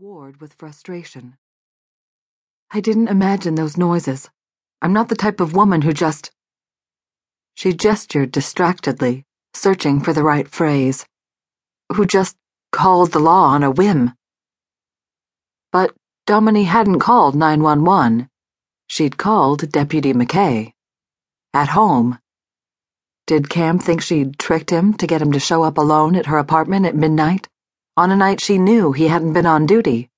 Ward with frustration. I didn't imagine those noises. I'm not the type of woman who just. She gestured distractedly, searching for the right phrase. Who just called the law on a whim. But Domini hadn't called 911. She'd called Deputy McKay. At home. Did Cam think she'd tricked him to get him to show up alone at her apartment at midnight, on a night she knew he hadn't been on duty?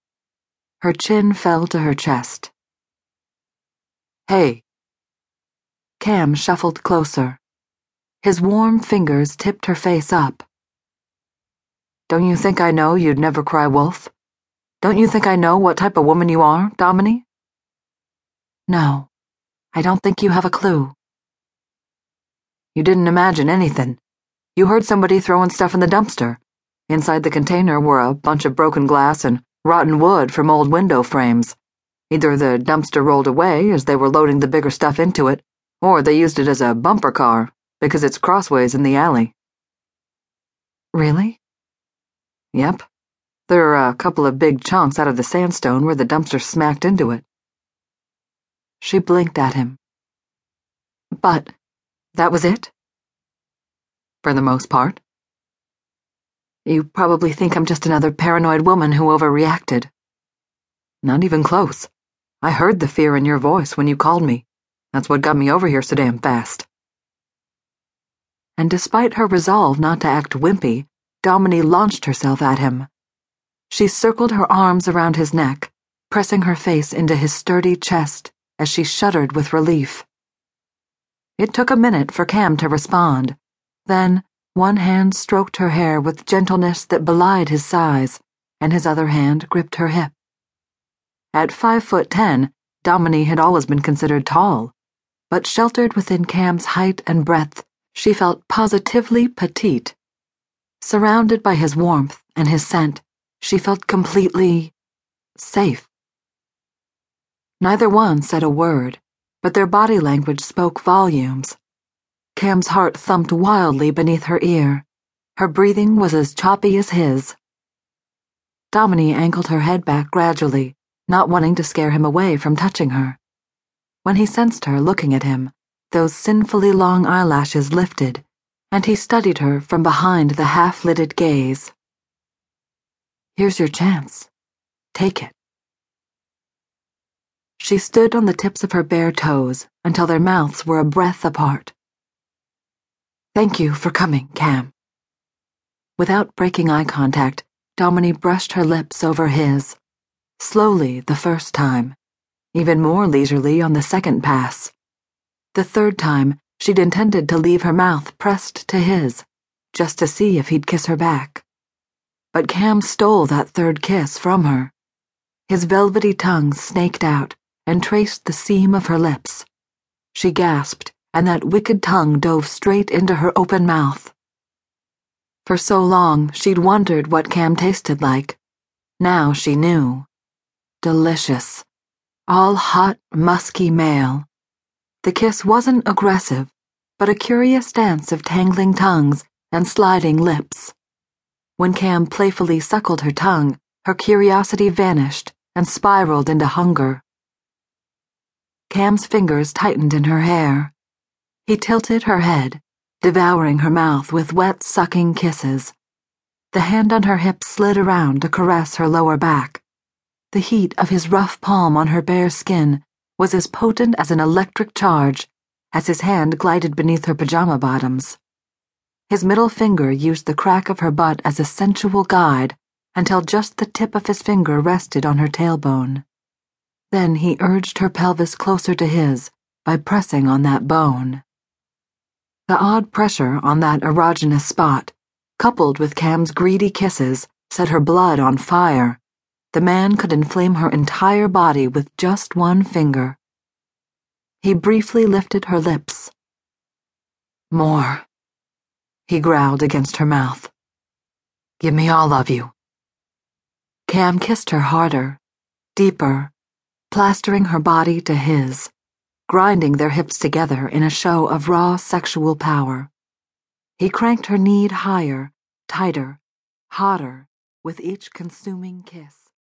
Her chin fell to her chest. Hey. Cam shuffled closer. His warm fingers tipped her face up. Don't you think I know you'd never cry wolf? Don't you think I know what type of woman you are, Domini? No, I don't think you have a clue. You didn't imagine anything. You heard somebody throwing stuff in the dumpster. Inside the container were a bunch of broken glass and rotten wood from old window frames. Either the dumpster rolled away as they were loading the bigger stuff into it, or they used it as a bumper car because it's crossways in the alley. Really? Yep. There are a couple of big chunks out of the sandstone where the dumpster smacked into it. She blinked at him. But that was it? For the most part. You probably think I'm just another paranoid woman who overreacted. Not even close. I heard the fear in your voice when you called me. That's what got me over here so damn fast. And despite her resolve not to act wimpy, Domini launched herself at him. She circled her arms around his neck, pressing her face into his sturdy chest as she shuddered with relief. It took a minute for Cam to respond. Then, one hand stroked her hair with gentleness that belied his size, and his other hand gripped her hip. At five foot ten, Domini had always been considered tall, but sheltered within Cam's height and breadth, she felt positively petite. Surrounded by his warmth and his scent, she felt completely safe. Neither one said a word but their body language spoke volumes. Cam's heart thumped wildly beneath her ear. Her breathing was as choppy as his. Domini angled her head back gradually, not wanting to scare him away from touching her. When he sensed her looking at him, those sinfully long eyelashes lifted, and he studied her from behind the half lidded gaze. Here's your chance. Take it. She stood on the tips of her bare toes until their mouths were a breath apart. Thank you for coming, Cam. Without breaking eye contact, Domini brushed her lips over his. Slowly the first time, even more leisurely on the second pass. The third time, she'd intended to leave her mouth pressed to his, just to see if he'd kiss her back. But Cam stole that third kiss from her. His velvety tongue snaked out, and traced the seam of her lips. She gasped, and that wicked tongue dove straight into her open mouth. For so long, she'd wondered what Cam tasted like. Now she knew. Delicious. All hot, musky male. The kiss wasn't aggressive, but a curious dance of tangling tongues and sliding lips. When Cam playfully suckled her tongue, her curiosity vanished and spiraled into hunger. Cam's fingers tightened in her hair. He tilted her head, devouring her mouth with wet, sucking kisses. The hand on her hip slid around to caress her lower back. The heat of his rough palm on her bare skin was as potent as an electric charge as his hand glided beneath her pajama bottoms. His middle finger used the crack of her butt as a sensual guide until just the tip of his finger rested on her tailbone. Then he urged her pelvis closer to his by pressing on that bone. The odd pressure on that erogenous spot, coupled with Cam's greedy kisses, set her blood on fire. The man could inflame her entire body with just one finger. He briefly lifted her lips. More, he growled against her mouth. Give me all of you. Cam kissed her harder, deeper plastering her body to his, grinding their hips together in a show of raw sexual power. He cranked her need higher, tighter, hotter with each consuming kiss.